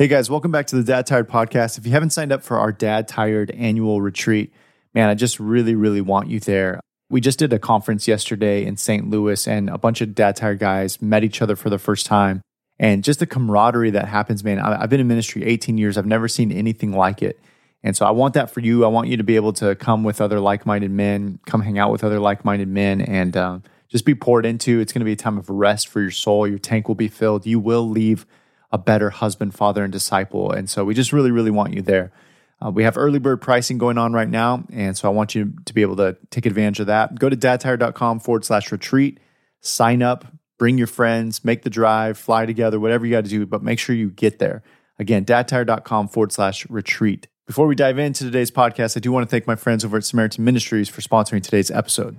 Hey guys, welcome back to the Dad Tired podcast. If you haven't signed up for our Dad Tired annual retreat, man, I just really, really want you there. We just did a conference yesterday in St. Louis, and a bunch of Dad Tired guys met each other for the first time. And just the camaraderie that happens, man. I've been in ministry 18 years, I've never seen anything like it. And so I want that for you. I want you to be able to come with other like minded men, come hang out with other like minded men, and um, just be poured into. It's going to be a time of rest for your soul. Your tank will be filled. You will leave a better husband, father, and disciple. And so we just really, really want you there. Uh, we have early bird pricing going on right now. And so I want you to be able to take advantage of that. Go to dadtired.com forward slash retreat, sign up, bring your friends, make the drive, fly together, whatever you got to do, but make sure you get there. Again, dadtired.com forward slash retreat. Before we dive into today's podcast, I do want to thank my friends over at Samaritan Ministries for sponsoring today's episode.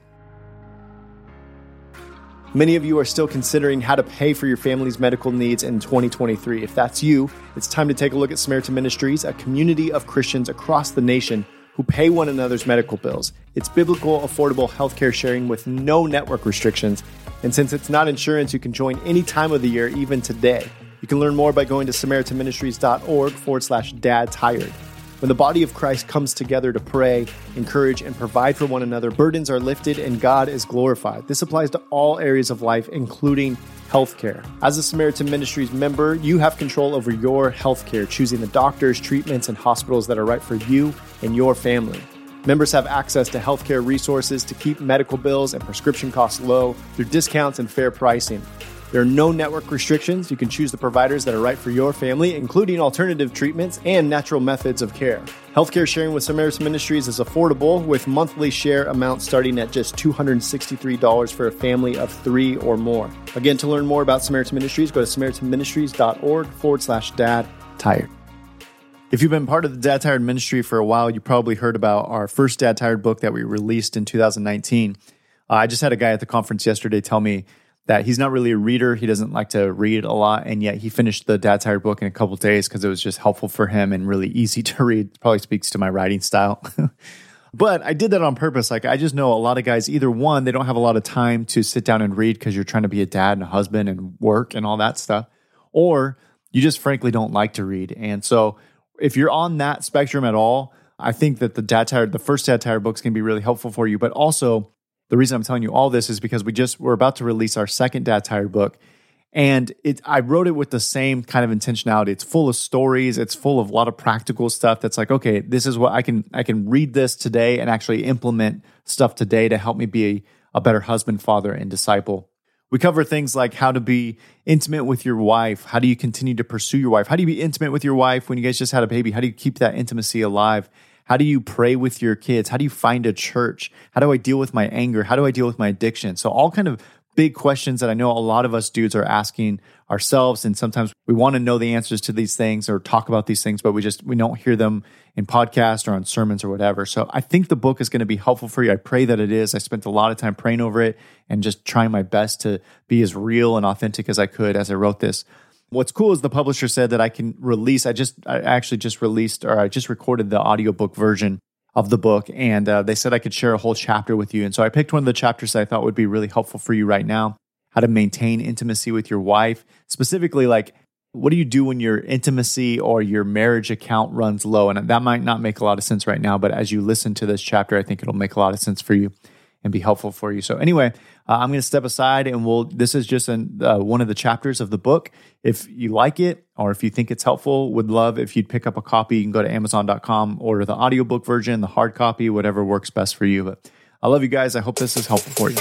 Many of you are still considering how to pay for your family's medical needs in 2023. If that's you, it's time to take a look at Samaritan Ministries, a community of Christians across the nation who pay one another's medical bills. It's biblical, affordable healthcare sharing with no network restrictions. And since it's not insurance, you can join any time of the year, even today. You can learn more by going to SamaritanMinistries.org forward slash dad tired. When the body of Christ comes together to pray, encourage, and provide for one another, burdens are lifted and God is glorified. This applies to all areas of life, including healthcare. As a Samaritan Ministries member, you have control over your healthcare, choosing the doctors, treatments, and hospitals that are right for you and your family. Members have access to healthcare resources to keep medical bills and prescription costs low through discounts and fair pricing. There are no network restrictions. You can choose the providers that are right for your family, including alternative treatments and natural methods of care. Healthcare sharing with Samaritan Ministries is affordable, with monthly share amounts starting at just $263 for a family of three or more. Again, to learn more about Samaritan Ministries, go to SamaritanMinistries.org forward slash dad tired. If you've been part of the Dad Tired ministry for a while, you probably heard about our first Dad Tired book that we released in 2019. Uh, I just had a guy at the conference yesterday tell me that he's not really a reader. He doesn't like to read a lot, and yet he finished the Dad Tired book in a couple days because it was just helpful for him and really easy to read. Probably speaks to my writing style. but I did that on purpose. Like I just know a lot of guys. Either one, they don't have a lot of time to sit down and read because you're trying to be a dad and a husband and work and all that stuff, or you just frankly don't like to read. And so, if you're on that spectrum at all, I think that the Dad Tired, the first Dad Tired books can be really helpful for you. But also, the reason I'm telling you all this is because we just we're about to release our second Dad Tired book. And it, I wrote it with the same kind of intentionality. It's full of stories. It's full of a lot of practical stuff. That's like, okay, this is what I can I can read this today and actually implement stuff today to help me be a, a better husband, father, and disciple. We cover things like how to be intimate with your wife. How do you continue to pursue your wife? How do you be intimate with your wife when you guys just had a baby? How do you keep that intimacy alive? How do you pray with your kids? How do you find a church? How do I deal with my anger? How do I deal with my addiction? So all kind of big questions that I know a lot of us dudes are asking ourselves and sometimes we want to know the answers to these things or talk about these things but we just we don't hear them in podcasts or on sermons or whatever. So I think the book is going to be helpful for you. I pray that it is. I spent a lot of time praying over it and just trying my best to be as real and authentic as I could as I wrote this. What's cool is the publisher said that I can release. I just, I actually just released or I just recorded the audiobook version of the book, and uh, they said I could share a whole chapter with you. And so I picked one of the chapters that I thought would be really helpful for you right now how to maintain intimacy with your wife, specifically, like what do you do when your intimacy or your marriage account runs low? And that might not make a lot of sense right now, but as you listen to this chapter, I think it'll make a lot of sense for you and be helpful for you. So anyway, uh, I'm going to step aside and we'll. This is just an, uh, one of the chapters of the book. If you like it or if you think it's helpful, would love if you'd pick up a copy. You can go to Amazon.com, order the audiobook version, the hard copy, whatever works best for you. But I love you guys. I hope this is helpful for you.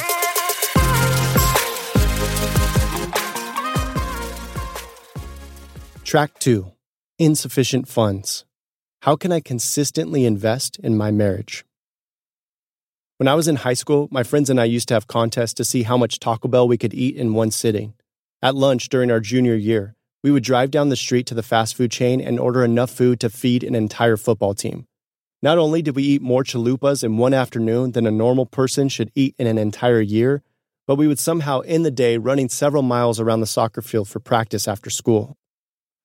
Track two: Insufficient funds. How can I consistently invest in my marriage? When I was in high school, my friends and I used to have contests to see how much Taco Bell we could eat in one sitting. At lunch during our junior year, we would drive down the street to the fast food chain and order enough food to feed an entire football team. Not only did we eat more chalupas in one afternoon than a normal person should eat in an entire year, but we would somehow end the day running several miles around the soccer field for practice after school.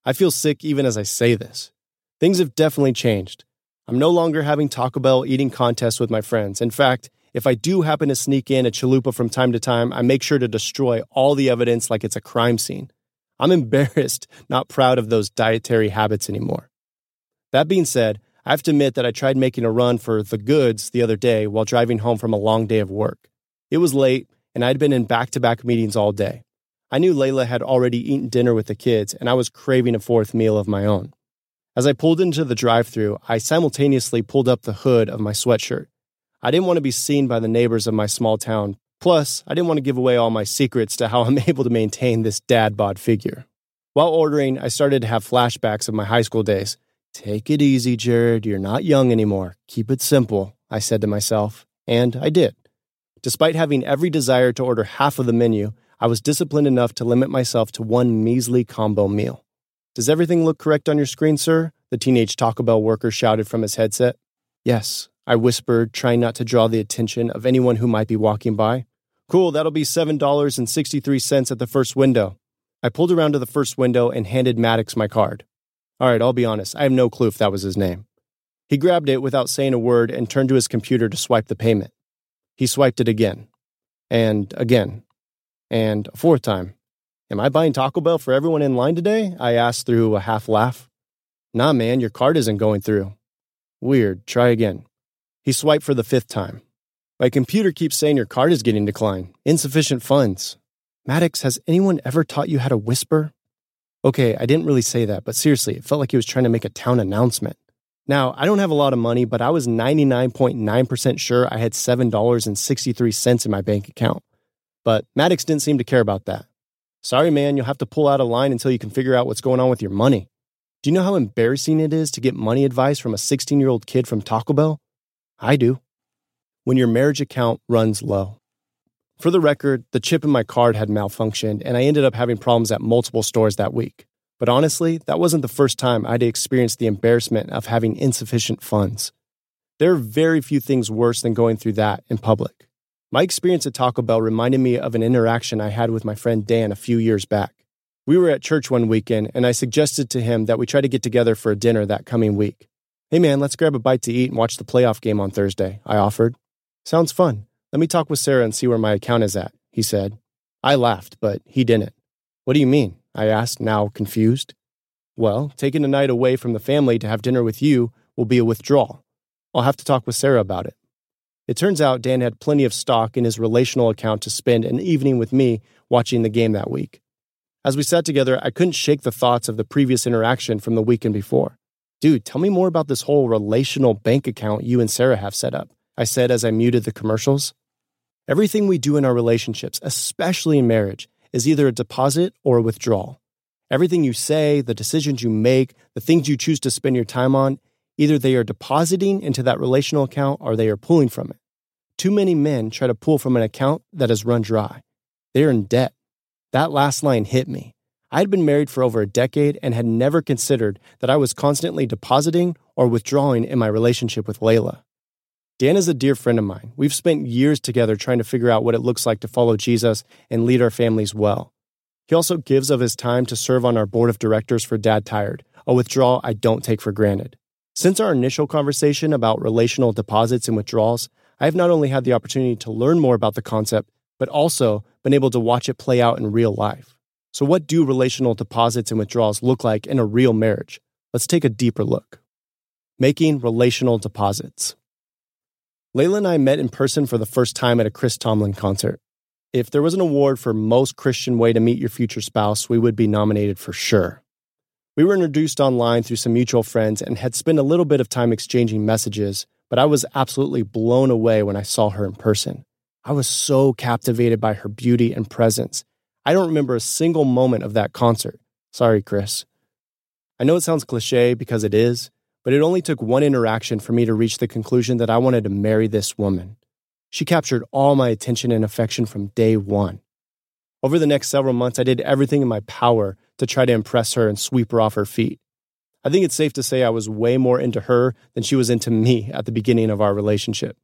I feel sick even as I say this. Things have definitely changed. I'm no longer having Taco Bell eating contests with my friends. In fact, if I do happen to sneak in a chalupa from time to time, I make sure to destroy all the evidence like it's a crime scene. I'm embarrassed, not proud of those dietary habits anymore. That being said, I have to admit that I tried making a run for the goods the other day while driving home from a long day of work. It was late, and I'd been in back to back meetings all day. I knew Layla had already eaten dinner with the kids, and I was craving a fourth meal of my own. As I pulled into the drive through, I simultaneously pulled up the hood of my sweatshirt. I didn't want to be seen by the neighbors of my small town. Plus, I didn't want to give away all my secrets to how I'm able to maintain this dad bod figure. While ordering, I started to have flashbacks of my high school days. Take it easy, Jerrad. You're not young anymore. Keep it simple, I said to myself. And I did. Despite having every desire to order half of the menu, I was disciplined enough to limit myself to one measly combo meal. Does everything look correct on your screen, sir? The teenage Taco Bell worker shouted from his headset. Yes, I whispered, trying not to draw the attention of anyone who might be walking by. Cool, that'll be $7.63 at the first window. I pulled around to the first window and handed Maddox my card. All right, I'll be honest, I have no clue if that was his name. He grabbed it without saying a word and turned to his computer to swipe the payment. He swiped it again. And again. And a fourth time. Am I buying Taco Bell for everyone in line today? I asked through a half laugh. Nah, man, your card isn't going through. Weird, try again. He swiped for the fifth time. My computer keeps saying your card is getting declined. Insufficient funds. Maddox, has anyone ever taught you how to whisper? Okay, I didn't really say that, but seriously, it felt like he was trying to make a town announcement. Now, I don't have a lot of money, but I was 99.9% sure I had $7.63 in my bank account. But Maddox didn't seem to care about that. Sorry, man, you'll have to pull out a line until you can figure out what's going on with your money. Do you know how embarrassing it is to get money advice from a 16 year old kid from Taco Bell? I do. When your marriage account runs low. For the record, the chip in my card had malfunctioned, and I ended up having problems at multiple stores that week. But honestly, that wasn't the first time I'd experienced the embarrassment of having insufficient funds. There are very few things worse than going through that in public. My experience at Taco Bell reminded me of an interaction I had with my friend Dan a few years back. We were at church one weekend, and I suggested to him that we try to get together for a dinner that coming week. Hey man, let's grab a bite to eat and watch the playoff game on Thursday, I offered. Sounds fun. Let me talk with Sarah and see where my account is at, he said. I laughed, but he didn't. What do you mean? I asked, now confused. Well, taking a night away from the family to have dinner with you will be a withdrawal. I'll have to talk with Sarah about it. It turns out Dan had plenty of stock in his relational account to spend an evening with me watching the game that week. As we sat together, I couldn't shake the thoughts of the previous interaction from the weekend before. Dude, tell me more about this whole relational bank account you and Sarah have set up, I said as I muted the commercials. Everything we do in our relationships, especially in marriage, is either a deposit or a withdrawal. Everything you say, the decisions you make, the things you choose to spend your time on, either they are depositing into that relational account or they are pulling from it. Too many men try to pull from an account that has run dry. They are in debt. That last line hit me. I had been married for over a decade and had never considered that I was constantly depositing or withdrawing in my relationship with Layla. Dan is a dear friend of mine. We've spent years together trying to figure out what it looks like to follow Jesus and lead our families well. He also gives of his time to serve on our board of directors for Dad Tired, a withdrawal I don't take for granted. Since our initial conversation about relational deposits and withdrawals, I have not only had the opportunity to learn more about the concept, but also been able to watch it play out in real life. So, what do relational deposits and withdrawals look like in a real marriage? Let's take a deeper look. Making relational deposits. Layla and I met in person for the first time at a Chris Tomlin concert. If there was an award for most Christian way to meet your future spouse, we would be nominated for sure. We were introduced online through some mutual friends and had spent a little bit of time exchanging messages, but I was absolutely blown away when I saw her in person. I was so captivated by her beauty and presence. I don't remember a single moment of that concert. Sorry, Chris. I know it sounds cliche because it is, but it only took one interaction for me to reach the conclusion that I wanted to marry this woman. She captured all my attention and affection from day one. Over the next several months, I did everything in my power to try to impress her and sweep her off her feet. I think it's safe to say I was way more into her than she was into me at the beginning of our relationship.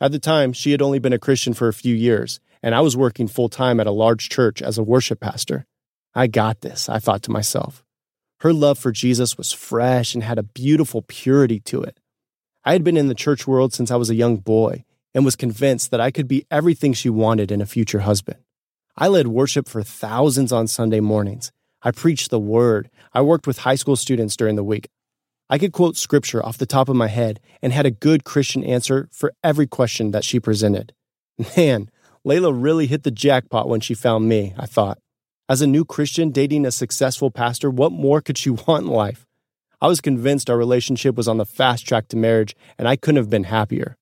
At the time, she had only been a Christian for a few years, and I was working full time at a large church as a worship pastor. I got this, I thought to myself. Her love for Jesus was fresh and had a beautiful purity to it. I had been in the church world since I was a young boy and was convinced that I could be everything she wanted in a future husband. I led worship for thousands on Sunday mornings. I preached the word. I worked with high school students during the week. I could quote scripture off the top of my head and had a good Christian answer for every question that she presented. Man, Layla really hit the jackpot when she found me, I thought. As a new Christian dating a successful pastor, what more could she want in life? I was convinced our relationship was on the fast track to marriage, and I couldn't have been happier.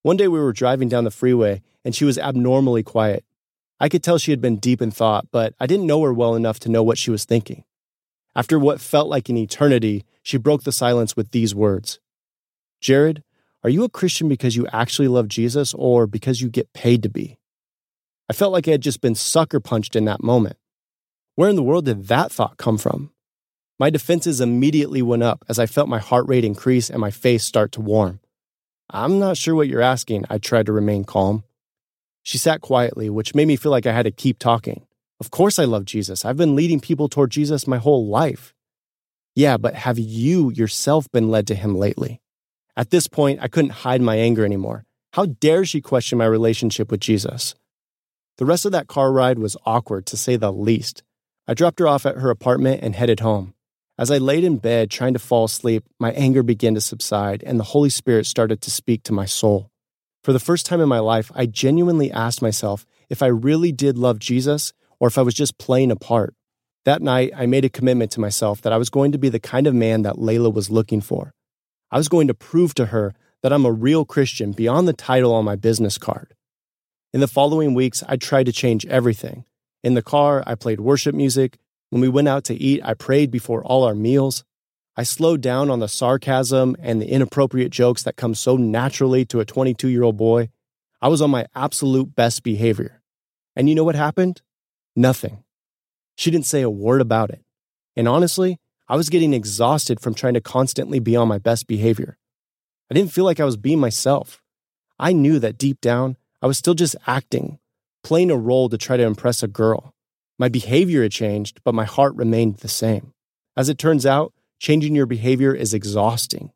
One day we were driving down the freeway, and she was abnormally quiet. I could tell she had been deep in thought, but I didn't know her well enough to know what she was thinking. After what felt like an eternity, she broke the silence with these words Jerrad, are you a Christian because you actually love Jesus or because you get paid to be? I felt like I had just been sucker punched in that moment. Where in the world did that thought come from? My defenses immediately went up as I felt my heart rate increase and my face start to warm. I'm not sure what you're asking, I tried to remain calm. She sat quietly, which made me feel like I had to keep talking. Of course, I love Jesus. I've been leading people toward Jesus my whole life. Yeah, but have you yourself been led to him lately? At this point, I couldn't hide my anger anymore. How dare she question my relationship with Jesus? The rest of that car ride was awkward, to say the least. I dropped her off at her apartment and headed home. As I laid in bed trying to fall asleep, my anger began to subside and the Holy Spirit started to speak to my soul. For the first time in my life, I genuinely asked myself if I really did love Jesus or if I was just playing a part. That night, I made a commitment to myself that I was going to be the kind of man that Layla was looking for. I was going to prove to her that I'm a real Christian beyond the title on my business card. In the following weeks, I tried to change everything. In the car, I played worship music. When we went out to eat, I prayed before all our meals. I slowed down on the sarcasm and the inappropriate jokes that come so naturally to a 22 year old boy. I was on my absolute best behavior. And you know what happened? Nothing. She didn't say a word about it. And honestly, I was getting exhausted from trying to constantly be on my best behavior. I didn't feel like I was being myself. I knew that deep down, I was still just acting, playing a role to try to impress a girl. My behavior had changed, but my heart remained the same. As it turns out, changing your behavior is exhausting.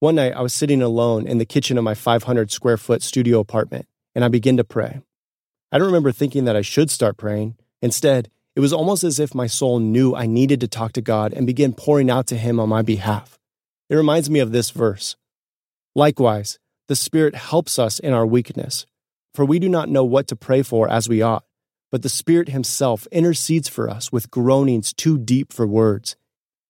One night, I was sitting alone in the kitchen of my 500 square foot studio apartment, and I began to pray. I don't remember thinking that I should start praying. Instead, it was almost as if my soul knew I needed to talk to God and began pouring out to Him on my behalf. It reminds me of this verse. Likewise, the Spirit helps us in our weakness for we do not know what to pray for as we ought, but the Spirit Himself intercedes for us with groanings too deep for words.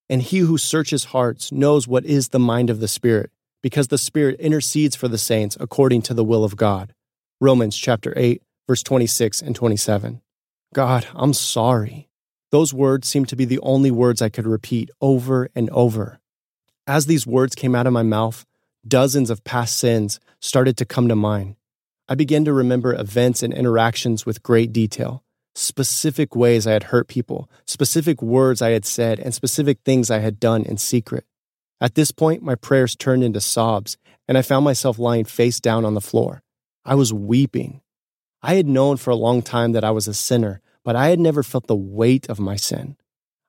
And He who searches hearts knows what is the mind of the Spirit, because the Spirit intercedes for the saints according to the will of God. Romans chapter 8, verse 26 and 27. God, I'm sorry. Those words seemed to be the only words I could repeat over and over. As these words came out of my mouth, dozens of past sins started to come to mind. I began to remember events and interactions with great detail, specific ways I had hurt people, specific words I had said, and specific things I had done in secret. At this point, my prayers turned into sobs, and I found myself lying face down on the floor. I was weeping. I had known for a long time that I was a sinner, but I had never felt the weight of my sin.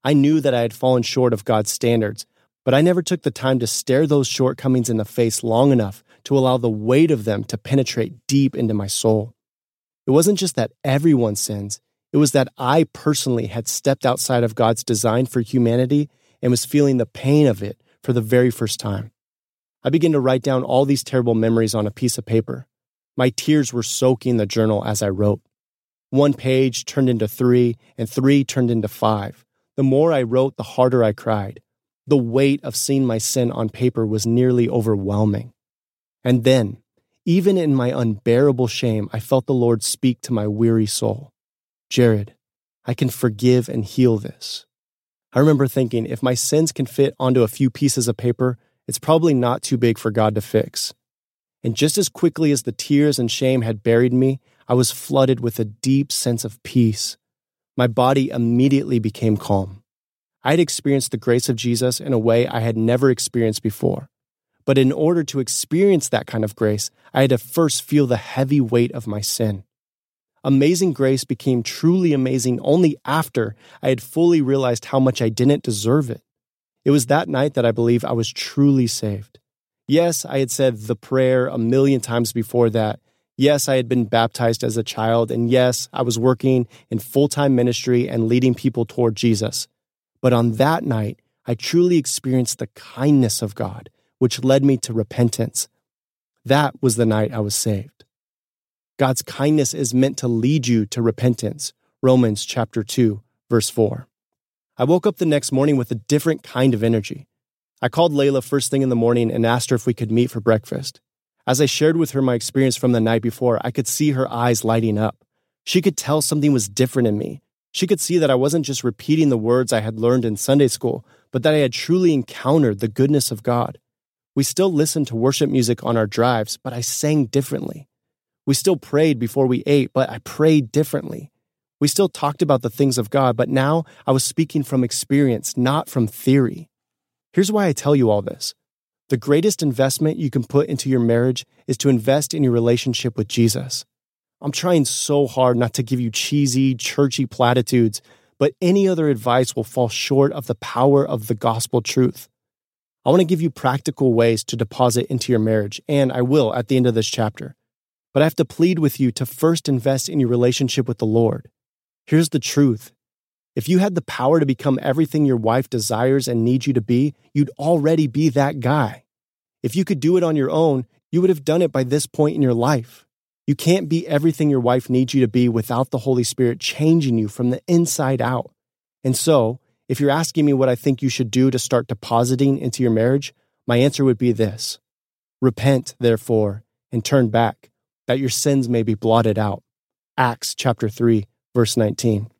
I knew that I had fallen short of God's standards, but I never took the time to stare those shortcomings in the face long enough to allow the weight of them to penetrate deep into my soul. It wasn't just that everyone sins, it was that I personally had stepped outside of God's design for humanity and was feeling the pain of it for the very first time. I began to write down all these terrible memories on a piece of paper. My tears were soaking the journal as I wrote. One page turned into three, and three turned into five. The more I wrote, the harder I cried. The weight of seeing my sin on paper was nearly overwhelming. And then, even in my unbearable shame, I felt the Lord speak to my weary soul Jerrad, I can forgive and heal this. I remember thinking if my sins can fit onto a few pieces of paper, it's probably not too big for God to fix. And just as quickly as the tears and shame had buried me, I was flooded with a deep sense of peace. My body immediately became calm. I had experienced the grace of Jesus in a way I had never experienced before. But in order to experience that kind of grace, I had to first feel the heavy weight of my sin. Amazing grace became truly amazing only after I had fully realized how much I didn't deserve it. It was that night that I believe I was truly saved. Yes, I had said the prayer a million times before that. Yes, I had been baptized as a child. And yes, I was working in full time ministry and leading people toward Jesus. But on that night, I truly experienced the kindness of God, which led me to repentance. That was the night I was saved. God's kindness is meant to lead you to repentance. Romans chapter 2, verse 4. I woke up the next morning with a different kind of energy. I called Layla first thing in the morning and asked her if we could meet for breakfast. As I shared with her my experience from the night before, I could see her eyes lighting up. She could tell something was different in me. She could see that I wasn't just repeating the words I had learned in Sunday school, but that I had truly encountered the goodness of God. We still listened to worship music on our drives, but I sang differently. We still prayed before we ate, but I prayed differently. We still talked about the things of God, but now I was speaking from experience, not from theory. Here's why I tell you all this the greatest investment you can put into your marriage is to invest in your relationship with Jesus. I'm trying so hard not to give you cheesy, churchy platitudes, but any other advice will fall short of the power of the gospel truth. I want to give you practical ways to deposit into your marriage, and I will at the end of this chapter. But I have to plead with you to first invest in your relationship with the Lord. Here's the truth if you had the power to become everything your wife desires and needs you to be, you'd already be that guy. If you could do it on your own, you would have done it by this point in your life. You can't be everything your wife needs you to be without the Holy Spirit changing you from the inside out. And so, if you're asking me what I think you should do to start depositing into your marriage, my answer would be this Repent, therefore, and turn back, that your sins may be blotted out. Acts chapter 3, verse 19.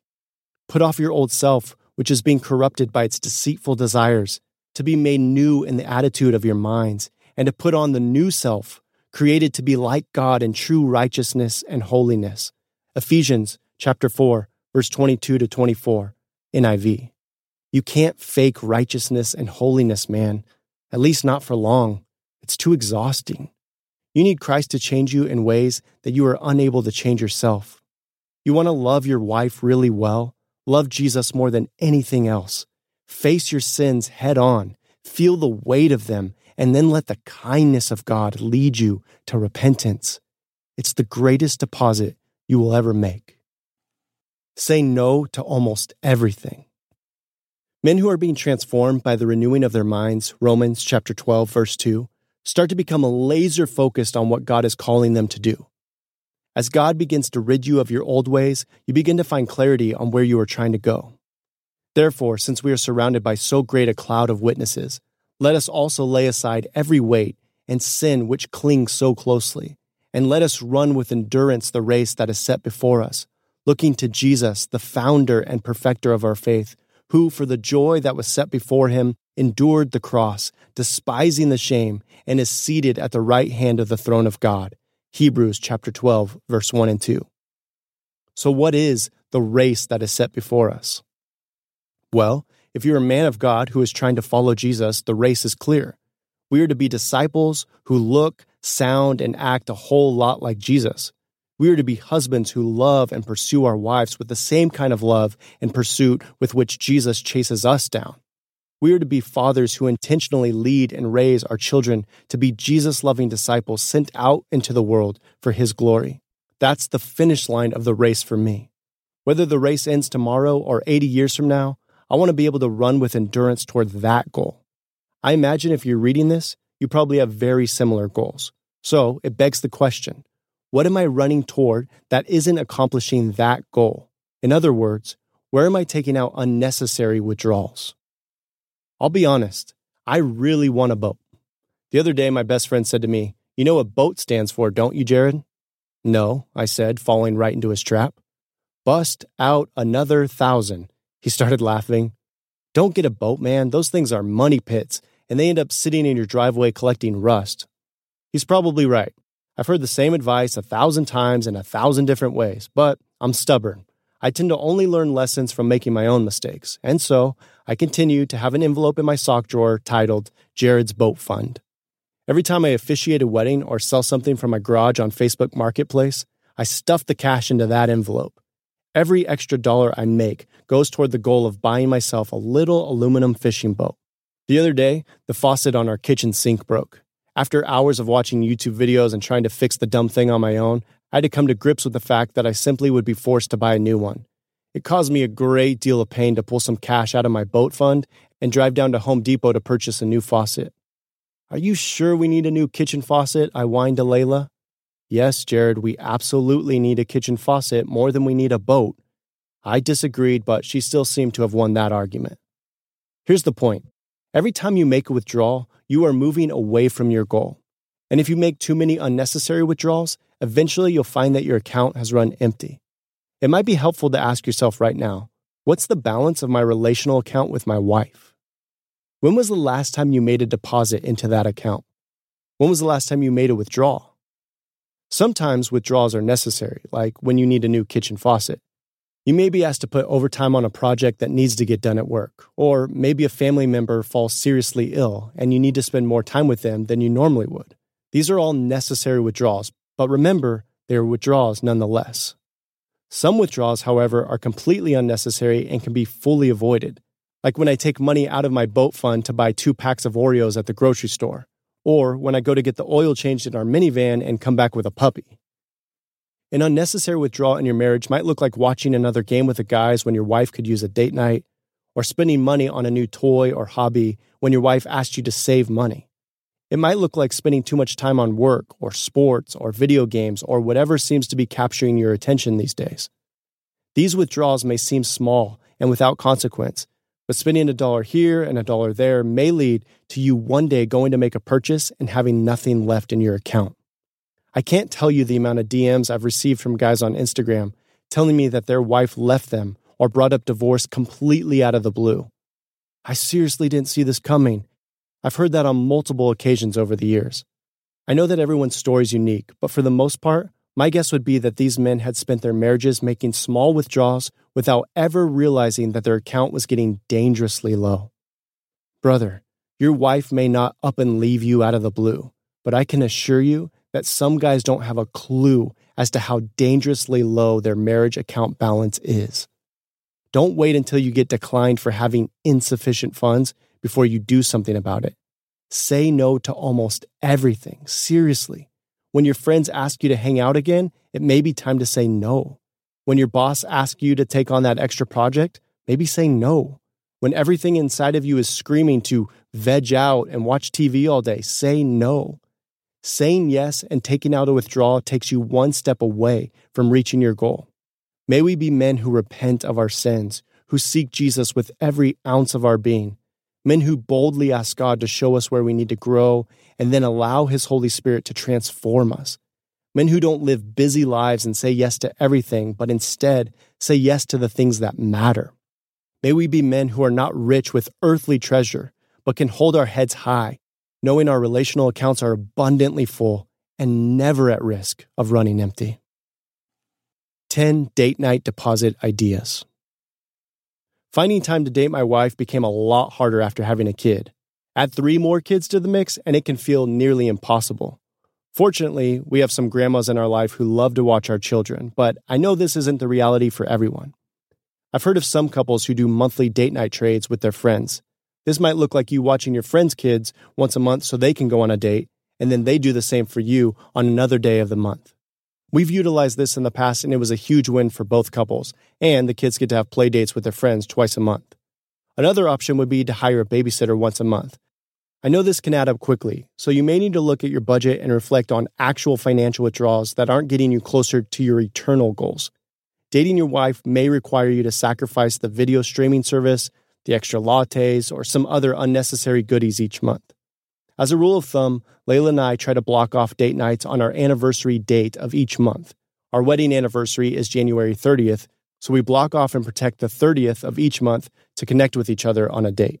Put off your old self, which is being corrupted by its deceitful desires, to be made new in the attitude of your minds, and to put on the new self, created to be like God in true righteousness and holiness. Ephesians chapter 4, verse 22 to 24, NIV. You can't fake righteousness and holiness, man, at least not for long. It's too exhausting. You need Christ to change you in ways that you are unable to change yourself. You want to love your wife really well? Love Jesus more than anything else. Face your sins head on, feel the weight of them, and then let the kindness of God lead you to repentance. It's the greatest deposit you will ever make. Say no to almost everything. Men who are being transformed by the renewing of their minds, Romans chapter 12 verse 2, start to become laser focused on what God is calling them to do. As God begins to rid you of your old ways, you begin to find clarity on where you are trying to go. Therefore, since we are surrounded by so great a cloud of witnesses, let us also lay aside every weight and sin which clings so closely, and let us run with endurance the race that is set before us, looking to Jesus, the founder and perfecter of our faith, who, for the joy that was set before him, endured the cross, despising the shame, and is seated at the right hand of the throne of God. Hebrews chapter 12, verse 1 and 2. So, what is the race that is set before us? Well, if you're a man of God who is trying to follow Jesus, the race is clear. We are to be disciples who look, sound, and act a whole lot like Jesus. We are to be husbands who love and pursue our wives with the same kind of love and pursuit with which Jesus chases us down. We are to be fathers who intentionally lead and raise our children to be Jesus loving disciples sent out into the world for His glory. That's the finish line of the race for me. Whether the race ends tomorrow or 80 years from now, I want to be able to run with endurance toward that goal. I imagine if you're reading this, you probably have very similar goals. So it begs the question what am I running toward that isn't accomplishing that goal? In other words, where am I taking out unnecessary withdrawals? I'll be honest, I really want a boat. The other day, my best friend said to me, You know what boat stands for, don't you, Jerrad? No, I said, falling right into his trap. Bust out another thousand. He started laughing. Don't get a boat, man. Those things are money pits, and they end up sitting in your driveway collecting rust. He's probably right. I've heard the same advice a thousand times in a thousand different ways, but I'm stubborn. I tend to only learn lessons from making my own mistakes, and so I continue to have an envelope in my sock drawer titled Jerrad's Boat Fund. Every time I officiate a wedding or sell something from my garage on Facebook Marketplace, I stuff the cash into that envelope. Every extra dollar I make goes toward the goal of buying myself a little aluminum fishing boat. The other day, the faucet on our kitchen sink broke. After hours of watching YouTube videos and trying to fix the dumb thing on my own, I had to come to grips with the fact that I simply would be forced to buy a new one. It caused me a great deal of pain to pull some cash out of my boat fund and drive down to Home Depot to purchase a new faucet. Are you sure we need a new kitchen faucet? I whined to Layla. Yes, Jerrad, we absolutely need a kitchen faucet more than we need a boat. I disagreed, but she still seemed to have won that argument. Here's the point every time you make a withdrawal, you are moving away from your goal. And if you make too many unnecessary withdrawals, eventually you'll find that your account has run empty. It might be helpful to ask yourself right now what's the balance of my relational account with my wife? When was the last time you made a deposit into that account? When was the last time you made a withdrawal? Sometimes withdrawals are necessary, like when you need a new kitchen faucet. You may be asked to put overtime on a project that needs to get done at work, or maybe a family member falls seriously ill and you need to spend more time with them than you normally would. These are all necessary withdrawals, but remember, they are withdrawals nonetheless. Some withdrawals, however, are completely unnecessary and can be fully avoided, like when I take money out of my boat fund to buy two packs of Oreos at the grocery store, or when I go to get the oil changed in our minivan and come back with a puppy. An unnecessary withdrawal in your marriage might look like watching another game with the guys when your wife could use a date night, or spending money on a new toy or hobby when your wife asked you to save money. It might look like spending too much time on work or sports or video games or whatever seems to be capturing your attention these days. These withdrawals may seem small and without consequence, but spending a dollar here and a dollar there may lead to you one day going to make a purchase and having nothing left in your account. I can't tell you the amount of DMs I've received from guys on Instagram telling me that their wife left them or brought up divorce completely out of the blue. I seriously didn't see this coming. I've heard that on multiple occasions over the years. I know that everyone's story is unique, but for the most part, my guess would be that these men had spent their marriages making small withdrawals without ever realizing that their account was getting dangerously low. Brother, your wife may not up and leave you out of the blue, but I can assure you that some guys don't have a clue as to how dangerously low their marriage account balance is. Don't wait until you get declined for having insufficient funds before you do something about it. Say no to almost everything, seriously. When your friends ask you to hang out again, it may be time to say no. When your boss asks you to take on that extra project, maybe say no. When everything inside of you is screaming to veg out and watch TV all day, say no. Saying yes and taking out a withdrawal takes you one step away from reaching your goal. May we be men who repent of our sins, who seek Jesus with every ounce of our being, men who boldly ask God to show us where we need to grow and then allow His Holy Spirit to transform us. Men who don't live busy lives and say yes to everything, but instead say yes to the things that matter. May we be men who are not rich with earthly treasure, but can hold our heads high knowing our relational accounts are abundantly full and never at risk of running empty. 10 date night deposit ideas. Finding time to date my wife became a lot harder after having a kid. Add three more kids to the mix, and it can feel nearly impossible. Fortunately, we have some grandmas in our life who love to watch our children, but I know this isn't the reality for everyone. I've heard of some couples who do monthly date night trades with their friends, this might look like you watching your friends' kids once a month so they can go on a date, and then they do the same for you on another day of the month. We've utilized this in the past, and it was a huge win for both couples, and the kids get to have play dates with their friends twice a month. Another option would be to hire a babysitter once a month. I know this can add up quickly, so you may need to look at your budget and reflect on actual financial withdrawals that aren't getting you closer to your eternal goals. Dating your wife may require you to sacrifice the video streaming service, the extra lattes, or some other unnecessary goodies each month. As a rule of thumb, Layla and I try to block off date nights on our anniversary date of each month. Our wedding anniversary is January 30th, so we block off and protect the 30th of each month to connect with each other on a date.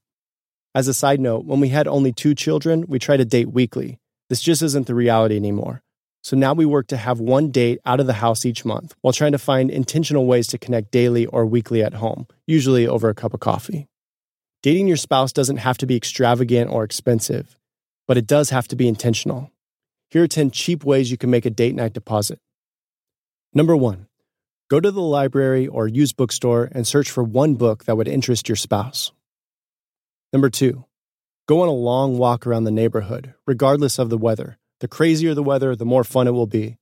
As a side note, when we had only two children, we tried to date weekly. This just isn't the reality anymore. So now we work to have one date out of the house each month while trying to find intentional ways to connect daily or weekly at home, usually over a cup of coffee. Dating your spouse doesn't have to be extravagant or expensive, but it does have to be intentional. Here are 10 cheap ways you can make a date night deposit. Number one, go to the library or used bookstore and search for one book that would interest your spouse. Number two, go on a long walk around the neighborhood, regardless of the weather. The crazier the weather, the more fun it will be.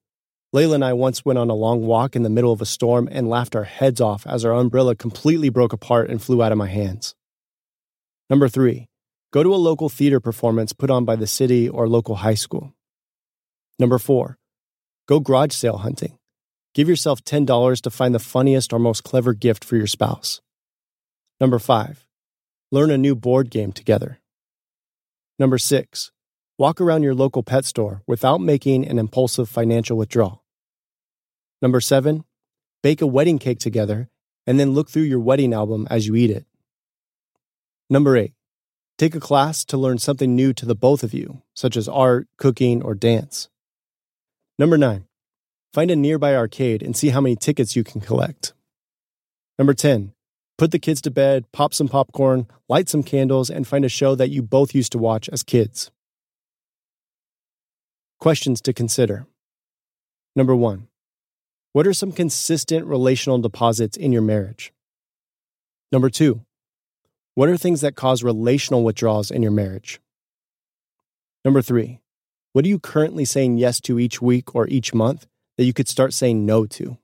Layla and I once went on a long walk in the middle of a storm and laughed our heads off as our umbrella completely broke apart and flew out of my hands. Number three, go to a local theater performance put on by the city or local high school. Number four, go garage sale hunting. Give yourself $10 to find the funniest or most clever gift for your spouse. Number five, learn a new board game together. Number six, walk around your local pet store without making an impulsive financial withdrawal. Number seven, bake a wedding cake together and then look through your wedding album as you eat it. Number eight, take a class to learn something new to the both of you, such as art, cooking, or dance. Number nine, find a nearby arcade and see how many tickets you can collect. Number 10, put the kids to bed, pop some popcorn, light some candles, and find a show that you both used to watch as kids. Questions to consider. Number one, what are some consistent relational deposits in your marriage? Number two, what are things that cause relational withdrawals in your marriage? Number three, what are you currently saying yes to each week or each month that you could start saying no to?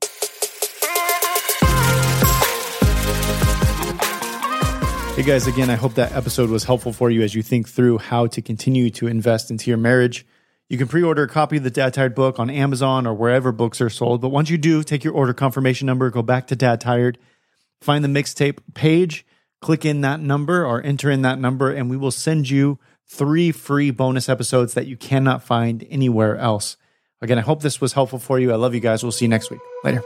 Hey guys, again, I hope that episode was helpful for you as you think through how to continue to invest into your marriage. You can pre order a copy of the Dad Tired book on Amazon or wherever books are sold. But once you do, take your order confirmation number, go back to Dad Tired, find the mixtape page, click in that number or enter in that number, and we will send you three free bonus episodes that you cannot find anywhere else. Again, I hope this was helpful for you. I love you guys. We'll see you next week. Later.